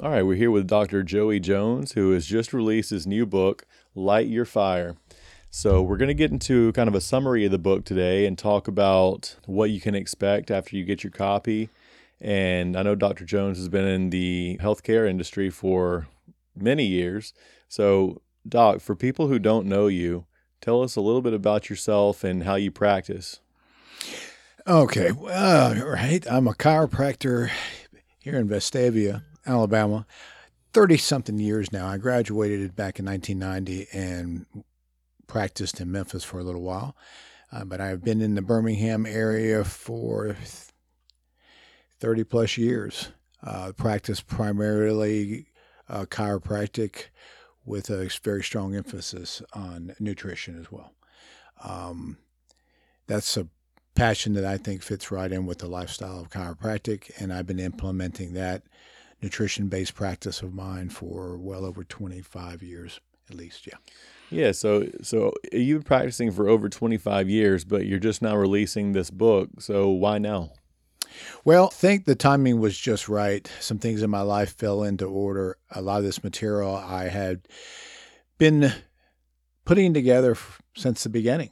All right, we're here with Dr. Joey Jones, who has just released his new book, Light Your Fire. So, we're going to get into kind of a summary of the book today and talk about what you can expect after you get your copy. And I know Dr. Jones has been in the healthcare industry for many years. So, Doc, for people who don't know you, tell us a little bit about yourself and how you practice. Okay, well, right. I'm a chiropractor here in Vestavia, Alabama. 30 something years now. I graduated back in 1990 and practiced in Memphis for a little while. Uh, but I've been in the Birmingham area for 30 plus years. Uh, practice primarily uh, chiropractic with a very strong emphasis on nutrition as well. Um, that's a passion that I think fits right in with the lifestyle of chiropractic, and I've been implementing that nutrition-based practice of mine for well over 25 years at least. Yeah. Yeah. So, so you've been practicing for over 25 years, but you're just now releasing this book. So why now? Well, I think the timing was just right. Some things in my life fell into order. A lot of this material I had been putting together since the beginning.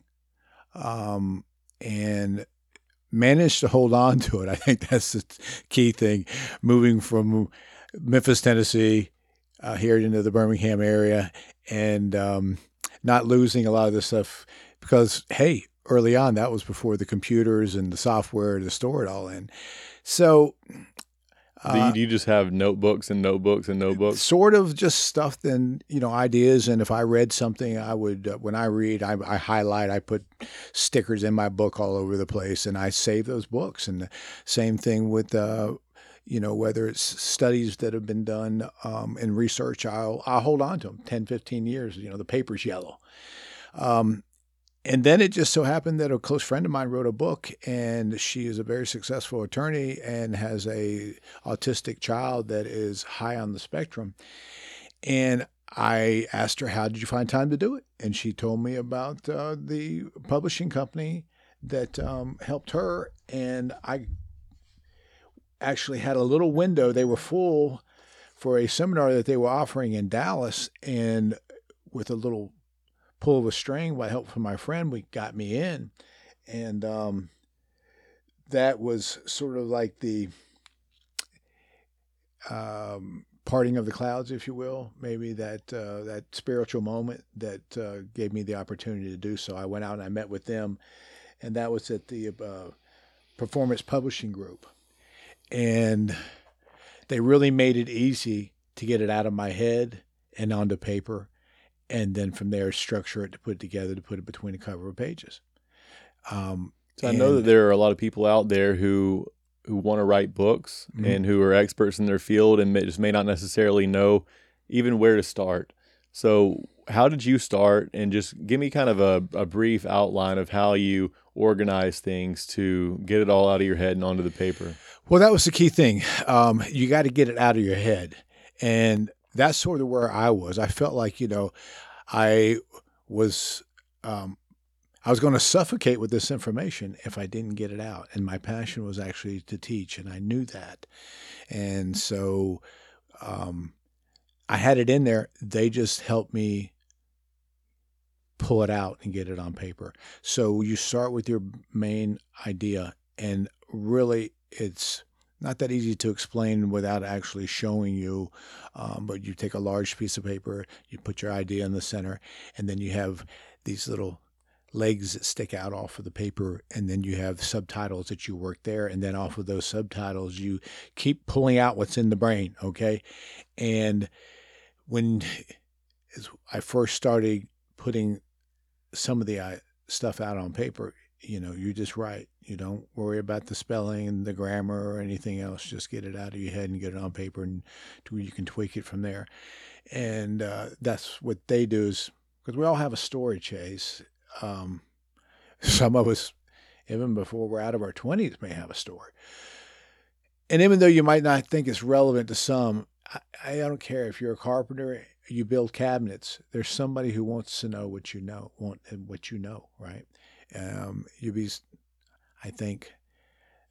Um, and managed to hold on to it. I think that's the key thing. Moving from Memphis, Tennessee, uh, here into the Birmingham area, and um, not losing a lot of this stuff because, hey, early on, that was before the computers and the software to store it all in. So uh, do, you, just have notebooks and notebooks and notebooks? Sort of just stuff and you know ideas. And if I read something, I would uh, when I read, I, I, highlight. I put stickers in my book all over the place, and I save those books. And the same thing with uh, you know whether it's studies that have been done um, in research, I'll I'll hold on to them 10, 15 years. You know the paper's yellow. Um, and then it just so happened that a close friend of mine wrote a book and she is a very successful attorney and has a autistic child that is high on the spectrum. And i asked her how did you find time to do it? And she told me about uh, the publishing company that um, helped her. And i actually had a little window. They were full for a seminar that they were offering in dallas and with a little pull a string by help from my friend, we got me in. And um, that was sort of like the um, parting of the clouds, if you will, maybe that uh, that spiritual moment that uh, gave me the opportunity to do so. I went out and I met with them, and that was at the uh, Performance Publishing Group, and they really made it easy to get it out of my head and onto paper and then from there structure it to put it together to put it between a cover of pages. Um, so I know that there are a lot of people out there who who want to write books mm-hmm. and who are experts in their field and may, just may not necessarily know even where to start. So how did you start? And just give me kind of a, a brief outline of how you organize things to get it all out of your head and onto the paper. Well, that was the key thing. Um, you got to get it out of your head. And that's sort of where I was. I felt like, you know, I was um, I was going to suffocate with this information if I didn't get it out. And my passion was actually to teach, and I knew that. And so um, I had it in there. They just helped me pull it out and get it on paper. So you start with your main idea, and really it's not that easy to explain without actually showing you. Um, but you take a large piece of paper, you put your idea in the center, and then you have these little legs that stick out off of the paper, and then you have subtitles that you work there, and then off of those subtitles, you keep pulling out what's in the brain. Okay, and when I first started putting some of the uh, stuff out on paper, you know, you just write. You don't worry about the spelling and the grammar or anything else. Just get it out of your head and get it on paper, and you can tweak it from there. And uh, that's what they do is because we all have a story chase. Um, some of us, even before we're out of our twenties, may have a story. And even though you might not think it's relevant to some, I, I don't care if you're a carpenter, you build cabinets. There's somebody who wants to know what you know, want what you know, right? Um, you'd be, I think,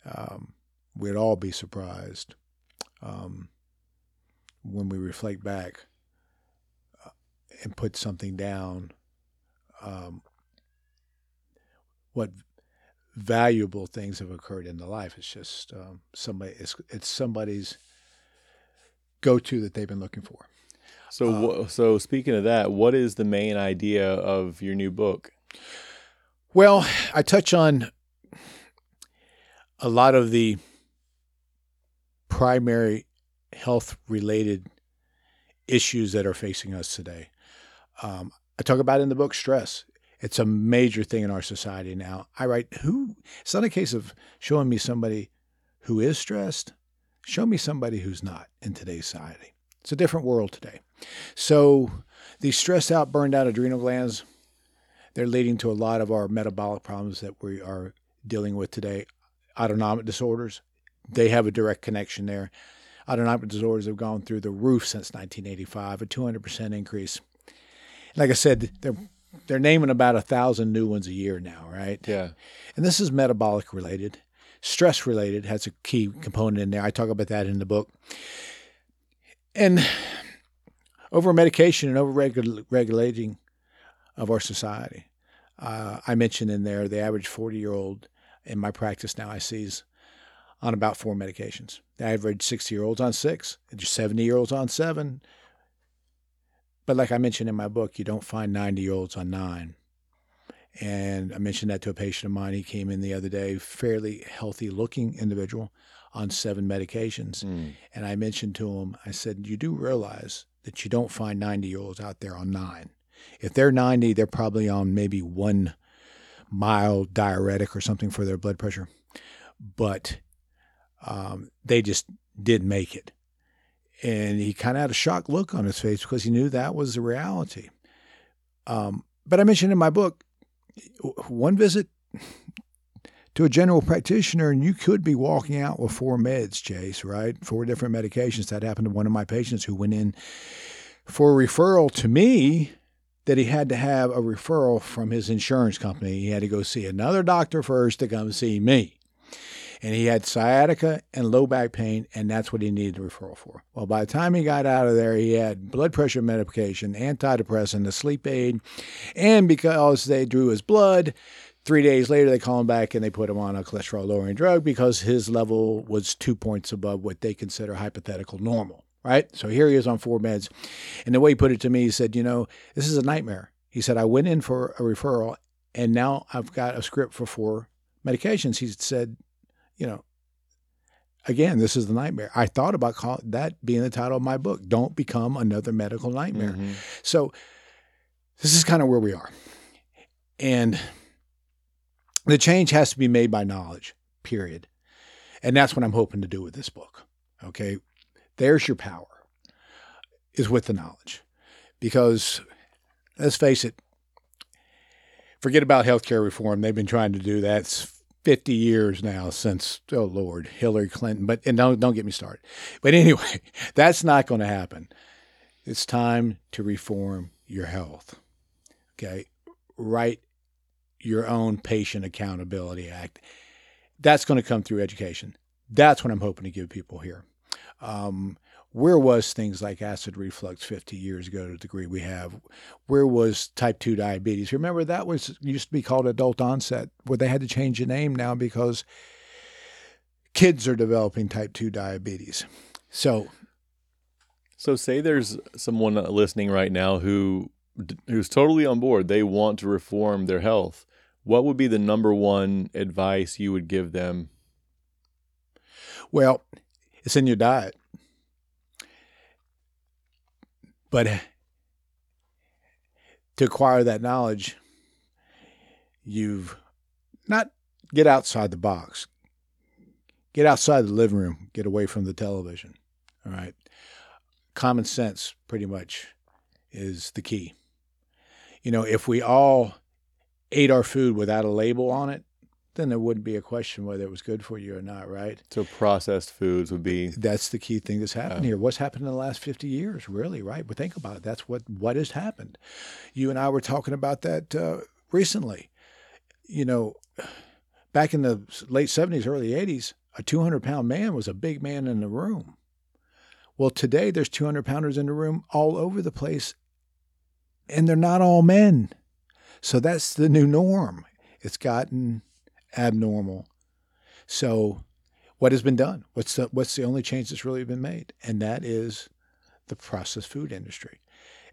um, we'd all be surprised um, when we reflect back uh, and put something down, um, what valuable things have occurred in the life. It's just um, somebody. It's it's somebody's go to that they've been looking for. So, uh, so speaking of that, what is the main idea of your new book? Well, I touch on a lot of the primary health related issues that are facing us today. Um, I talk about in the book stress. It's a major thing in our society now. I write who it's not a case of showing me somebody who is stressed. Show me somebody who's not in today's society. It's a different world today. So these stressed out, burned out adrenal glands, they're leading to a lot of our metabolic problems that we are dealing with today. Autonomic disorders, they have a direct connection there. Autonomic disorders have gone through the roof since 1985, a 200% increase. Like I said, they're they're naming about a thousand new ones a year now, right? Yeah. And this is metabolic related, stress related has a key component in there. I talk about that in the book. And over medication and over regulating of our society. Uh, I mentioned in there the average 40 year old in my practice now I see on about four medications. The average 60 year olds on six, and 70 year olds on seven. But like I mentioned in my book, you don't find 90 year olds on nine. And I mentioned that to a patient of mine. He came in the other day, fairly healthy looking individual on seven medications. Mm. And I mentioned to him, I said, You do realize that you don't find 90 year olds out there on nine. If they're 90, they're probably on maybe one mild diuretic or something for their blood pressure. But um, they just didn't make it. And he kind of had a shocked look on his face because he knew that was the reality. Um, but I mentioned in my book, one visit to a general practitioner, and you could be walking out with four meds, Chase, right? Four different medications. That happened to one of my patients who went in for a referral to me that he had to have a referral from his insurance company. He had to go see another doctor first to come see me and he had sciatica and low back pain, and that's what he needed a referral for. Well, by the time he got out of there, he had blood pressure medication, antidepressant, a sleep aid, and because they drew his blood, three days later they call him back and they put him on a cholesterol lowering drug because his level was two points above what they consider hypothetical normal. Right? So here he is on four meds. And the way he put it to me, he said, You know, this is a nightmare. He said, I went in for a referral and now I've got a script for four medications. He said, you know, again, this is the nightmare. I thought about call, that being the title of my book. Don't become another medical nightmare. Mm-hmm. So this is kind of where we are. And the change has to be made by knowledge, period. And that's what I'm hoping to do with this book. Okay. There's your power, is with the knowledge. Because let's face it, forget about healthcare reform. They've been trying to do that 50 years now since oh lord hillary clinton. But and don't don't get me started. But anyway that's not going to happen. It's time to reform your health okay? Write your own patient accountability act. That's going to come through education. That's what i'm hoping to give people here um, where was things like acid reflux 50 years ago to the degree we have? Where was type 2 diabetes? Remember, that was used to be called adult onset, where they had to change the name now because kids are developing type 2 diabetes. So, so say there's someone listening right now who who's totally on board. They want to reform their health. What would be the number one advice you would give them? Well, it's in your diet But to acquire that knowledge, you've not get outside the box. Get outside the living room. Get away from the television. All right. Common sense, pretty much, is the key. You know, if we all ate our food without a label on it, then there wouldn't be a question whether it was good for you or not, right? So processed foods would be that's the key thing that's happened here. What's happened in the last fifty years, really, right? But think about it. That's what what has happened. You and I were talking about that uh, recently. You know, back in the late seventies, early eighties, a two hundred pound man was a big man in the room. Well, today there's 200 pounders in the room all over the place, and they're not all men. So that's the new norm. It's gotten abnormal. So, what has been done? What's the what's the only change that's really been made? And that is the processed food industry.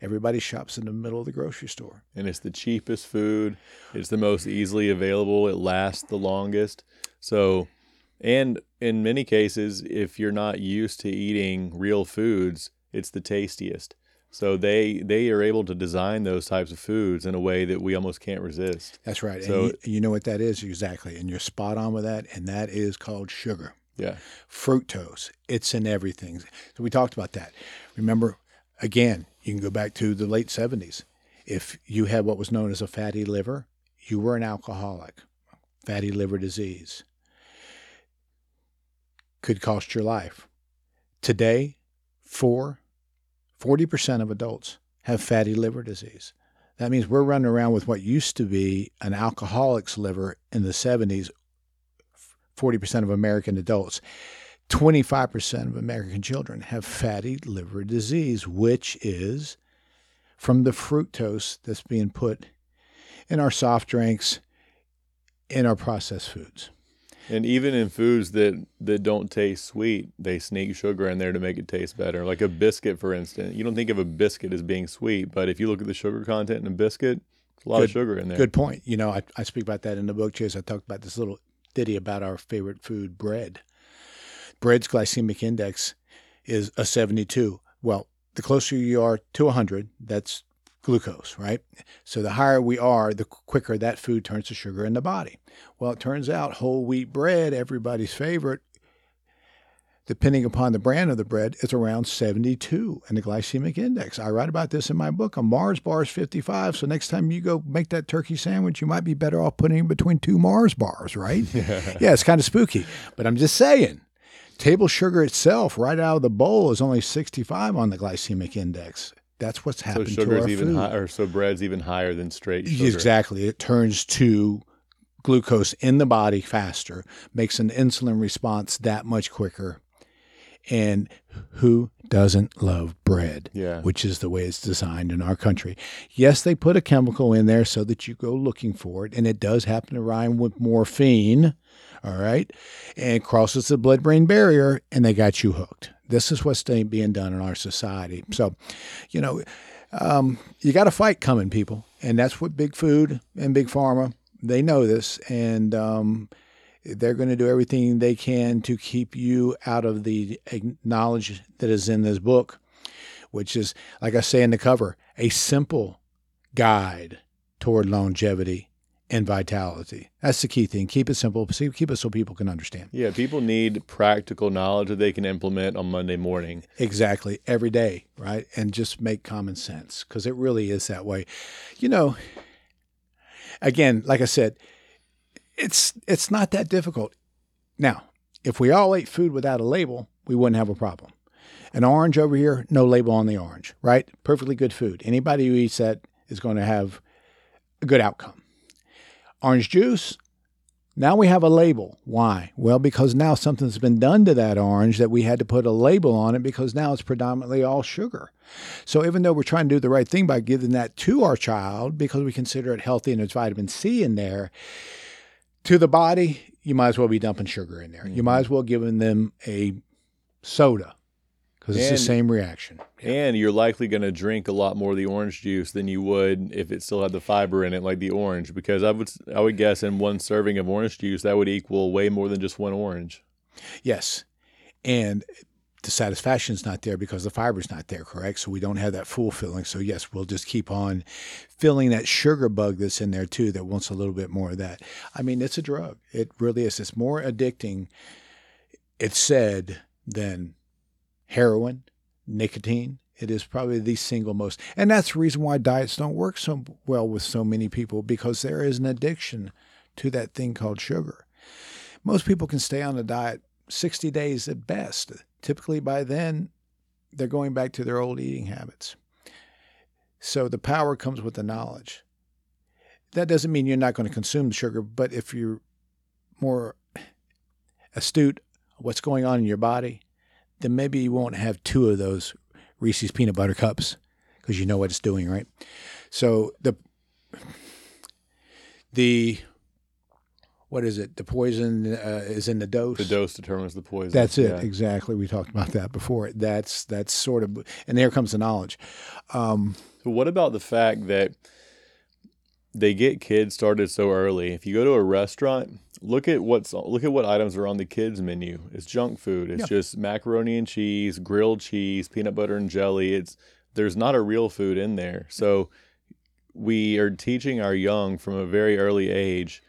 Everybody shops in the middle of the grocery store. And it's the cheapest food. It's the most easily available. It lasts the longest. So, and in many cases, if you're not used to eating real foods, it's the tastiest. So they they are able to design those types of foods in a way that we almost can't resist. That's right. So- and you, you know what that is exactly, and you're spot on with that. And that is called sugar, Yeah. fructose. It's in everything. So we talked about that. Remember, again, you can go back to the late '70s. If you had what was known as a fatty liver, you were an alcoholic. Fatty liver disease could cost your life. Today, four, 40% of adults have fatty liver disease. That means we're running around with what used to be an alcoholic's liver in the 70s, 40% of American adults. 25% of American children have fatty liver disease, which is from the fructose that's being put in our soft drinks, in our processed foods. And even in foods that that don't taste sweet, they sneak sugar in there to make it taste better. Like a biscuit, for instance. You don't think of a biscuit as being sweet, but if you look at the sugar content in a biscuit, there's a lot of sugar in there. Good point. You know, I, I speak about that in the book, Chase. I talked about this little ditty about our favorite food, bread. Bread's glycemic index is a 72. Well, the closer you are to 100, that's glucose, right? So the higher we are, the quicker that food turns to sugar in the body. Well, it turns out whole wheat bread, everybody's favorite, depending upon the brand of the bread, is around 72 in the glycemic index. I write about this in my book. A Mars bar is 55. So next time you go make that turkey sandwich, you might be better off putting it between two Mars bars, right? yeah, it's kind of spooky. But I'm just saying, table sugar itself, right out of the bowl, is only 65 on the glycemic index. That's what's so happened to sugar's our even food. higher, so bread's even higher than straight sugar. Exactly. It turns to glucose in the body faster, makes an insulin response that much quicker. And who doesn't love bread? Yeah. Which is the way it's designed in our country. Yes, they put a chemical in there so that you go looking for it, and it does happen to rhyme with morphine, all right, and crosses the blood brain barrier, and they got you hooked. This is what's being done in our society. So, you know, um, you got a fight coming, people, and that's what big food and big pharma they know this, and um, they're going to do everything they can to keep you out of the knowledge that is in this book, which is, like I say in the cover, a simple guide toward longevity and vitality. That's the key thing. Keep it simple. Keep it so people can understand. Yeah, people need practical knowledge that they can implement on Monday morning. Exactly. Every day, right? And just make common sense because it really is that way. You know, again, like I said, it's it's not that difficult. Now, if we all ate food without a label, we wouldn't have a problem. An orange over here, no label on the orange, right? Perfectly good food. Anybody who eats that is going to have a good outcome. Orange juice, now we have a label. Why? Well, because now something's been done to that orange that we had to put a label on it because now it's predominantly all sugar. So even though we're trying to do the right thing by giving that to our child because we consider it healthy and there's vitamin C in there, to the body, you might as well be dumping sugar in there. You might mm-hmm. as well giving them a soda because it's the same reaction. And you're likely going to drink a lot more of the orange juice than you would if it still had the fiber in it, like the orange. Because I would, I would guess in one serving of orange juice, that would equal way more than just one orange. Yes. And the satisfaction's not there because the fiber's not there, correct? So we don't have that full filling. So yes, we'll just keep on filling that sugar bug that's in there too that wants a little bit more of that. I mean, it's a drug. It really is. It's more addicting, it's said, than heroin, nicotine. It is probably the single most, and that's the reason why diets don't work so well with so many people because there is an addiction to that thing called sugar. Most people can stay on a diet 60 days at best. Typically, by then, they're going back to their old eating habits. So the power comes with the knowledge. That doesn't mean you're not going to consume the sugar, but if you're more astute what's going on in your body, then maybe you won't have two of those Reese's peanut butter cups because you know what it's doing, right? So the the what is it? The poison uh, is in the dose. The dose determines the poison. That's it Yeah. exactly. We talked about that before. That's that's sort of, and there comes the knowledge. Um, So what about the fact that they get kids started so early? If you go to a restaurant, look at what's look at what items are on the kids menu. It's junk food. It's Yeah. just macaroni and cheese, grilled cheese, peanut butter and jelly. It's there's not a real food in there. So we are teaching our young from a very early age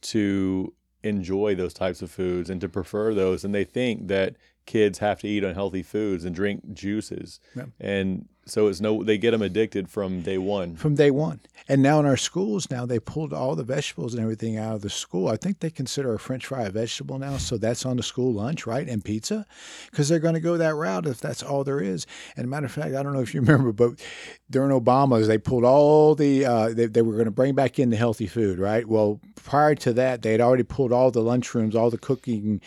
to enjoy those types of foods and to prefer those and they think that kids have to eat unhealthy foods and drink juices Yeah. and so it's no they get them addicted from day one from day one. And now in our schools, now they pulled all the vegetables and everything out of the school. I think they consider a French fry a vegetable now, so that's on the school lunch, right? And pizza, because they're going to go that route if that's all there is. And matter of fact, I don't know if you remember, but during Obama's, they pulled all the uh, they, they were going to bring back in the healthy food, right? Well, prior to that, they had already pulled all the lunchrooms, all the cooking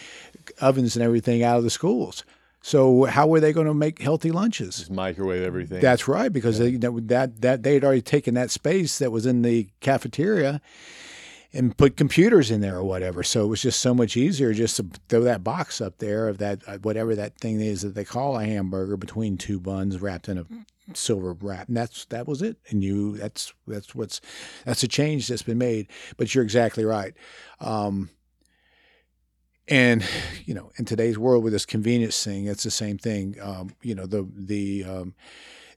ovens and everything out of the schools. So how were they going to make healthy lunches? just microwave everything That's right, because they, that that that they had already taken that space that was in the cafeteria and put computers in there or whatever. So it was just so much easier just to throw that box up there of that uh, whatever that thing is that they call a hamburger between two buns wrapped in a silver wrap. And that's that was it. And you that's that's what's that's a change that's been made. But you're exactly right. Um, and you know, in today's world with this convenience thing, it's the same thing. Um, you know, the the um,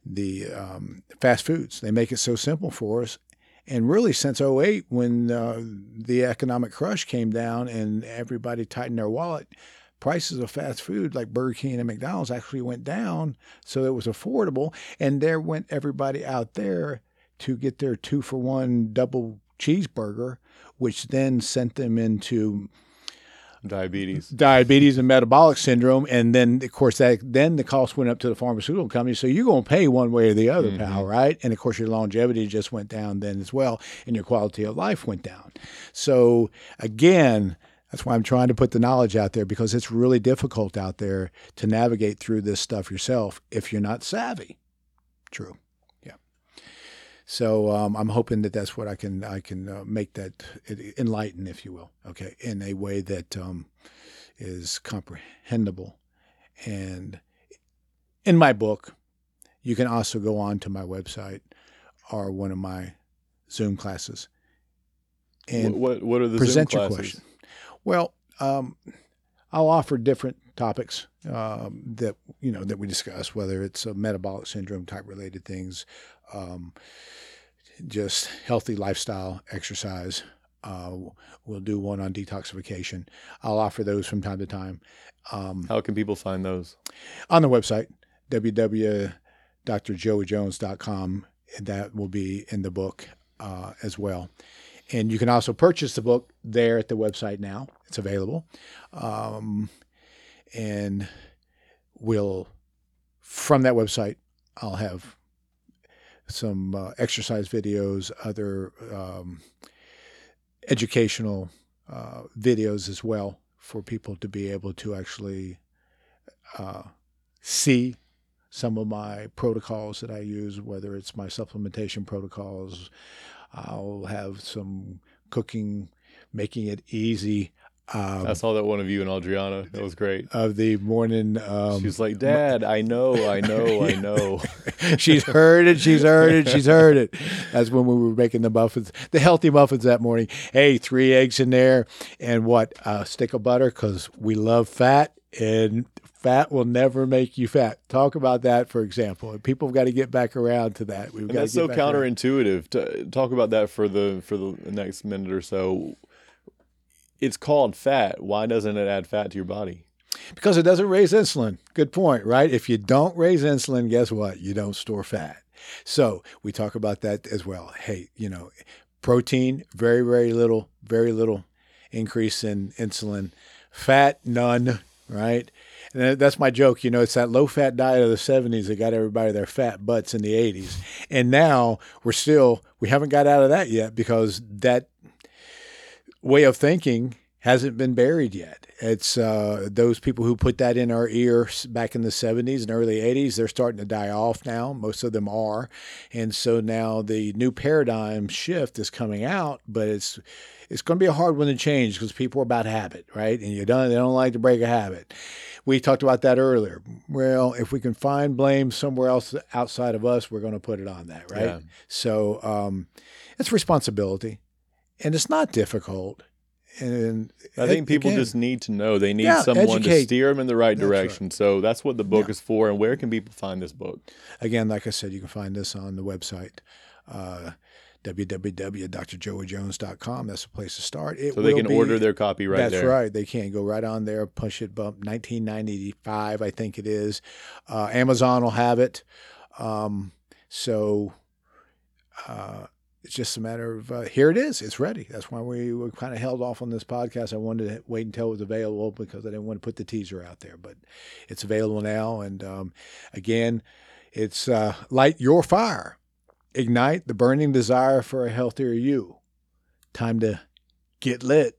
the um, fast foods they make it so simple for us. And really, since 08, when uh, the economic crush came down and everybody tightened their wallet, prices of fast food like Burger King and McDonald's actually went down, so it was affordable. And there went everybody out there to get their two for one double cheeseburger, which then sent them into diabetes diabetes and metabolic syndrome, and then of course that then the cost went up to the pharmaceutical company. So you're going to pay one way or the other, pal, mm-hmm. right? And of course your longevity just went down then as well, and your quality of life went down. So again. That's why I'm trying to put the knowledge out there because it's really difficult out there to navigate through this stuff yourself if you're not savvy. True. So um, I'm hoping that that's what I can I can uh, make that enlighten, if you will, okay, in a way that um, is comprehensible. And in my book, you can also go on to my website or one of my Zoom classes and what what are the present Zoom your classes? question. Well, um, I'll offer different topics um, that you know that we discuss, whether it's a metabolic syndrome type related things, um, just healthy lifestyle, exercise. Uh, we'll do one on detoxification. I'll offer those from time to time um, how can people find those on the website www.drjoeyjones.com. That will be in the book uh, as well. And you can also purchase the book there at the website now. It's available. Um, and we'll, from that website, I'll have some uh, exercise videos, other um, educational uh, videos as well for people to be able to actually uh, see some of my protocols that I use, whether it's my supplementation protocols. I'll have some cooking, making it easy. Um, I saw that one of you and Adriana. That was great. of the morning. Um, She's like, Dad, I know, I know, I know. she's heard it. She's heard it. She's heard it. That's when we were making the muffins, the healthy muffins that morning. Hey, three eggs in there and what? A stick of butter because we love fat and fat will never make you fat. Talk about that, for example. People have got to get back around to that. We've got that's to so get back around. counterintuitive. To talk about that for the for the next minute or so. It's called fat. Why doesn't it add fat to your body? because it doesn't raise insulin. Good point, right? If you don't raise insulin, guess what? You don't store fat. So we talk about that as well. Hey, you know, protein, very, very little, very little increase in insulin. Fat, none, right? And that's my joke. You know, it's that low fat diet of the 70s that got everybody their fat butts in the 80s. And now we're still, we haven't got out of that yet because that way of thinking hasn't been buried yet. It's uh, those people who put that in our ear back in the 70s and early 80s, they're starting to die off now. Most of them are. And so now the new paradigm shift is coming out, but it's it's going to be a hard one to change because people are about habit, right? And you don't they don't like to break a habit. We talked about that earlier. Well, if we can find blame somewhere else outside of us, we're going to put it on that, right? Yeah. So um, it's responsibility, and it's not difficult. And I think people again, just need to know. They need Yeah, someone to steer them in the right That's right. direction. So that's what the book is for. And where can people find this book? again, like I said, you can find this on the website. Uh, www.drjoeyjones.com. That's the place to start. It So they can be- order their copy right That's there. right. They can go right on there, push it, bump 1995, I think it is. Uh, Amazon will have it. Um, so uh, it's just a matter of uh, here it is. It's ready. That's why we were kind of held off on this podcast. I wanted to wait until it was available because I didn't want to put the teaser out there, but it's available now. And um, again, it's uh, light your fire, ignite the burning desire for a healthier you. Time to get lit.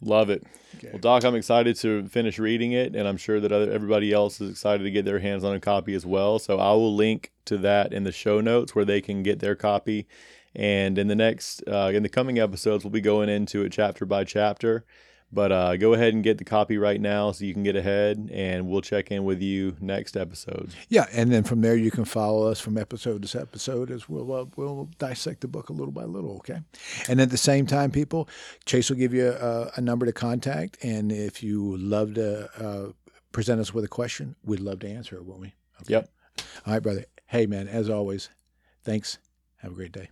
Love it. Okay. Well, Doc, I'm excited to finish reading it, and I'm sure that other, everybody else is excited to get their hands on a copy as well. So I will link to that in the show notes where they can get their copy. And in the next, uh, in the coming episodes, we'll be going into it chapter by chapter. But uh, go ahead and get the copy right now so you can get ahead, and we'll check in with you next episode. Yeah, and then from there you can follow us from episode to episode as we'll uh, we'll dissect the book a little by little. Okay, and at the same time, people, Chase will give you a, a number to contact, and if you love to uh, present us with a question, we'd love to answer it, won't we? Okay. Yep. All right, brother. Hey, man. As always, thanks. Have a great day.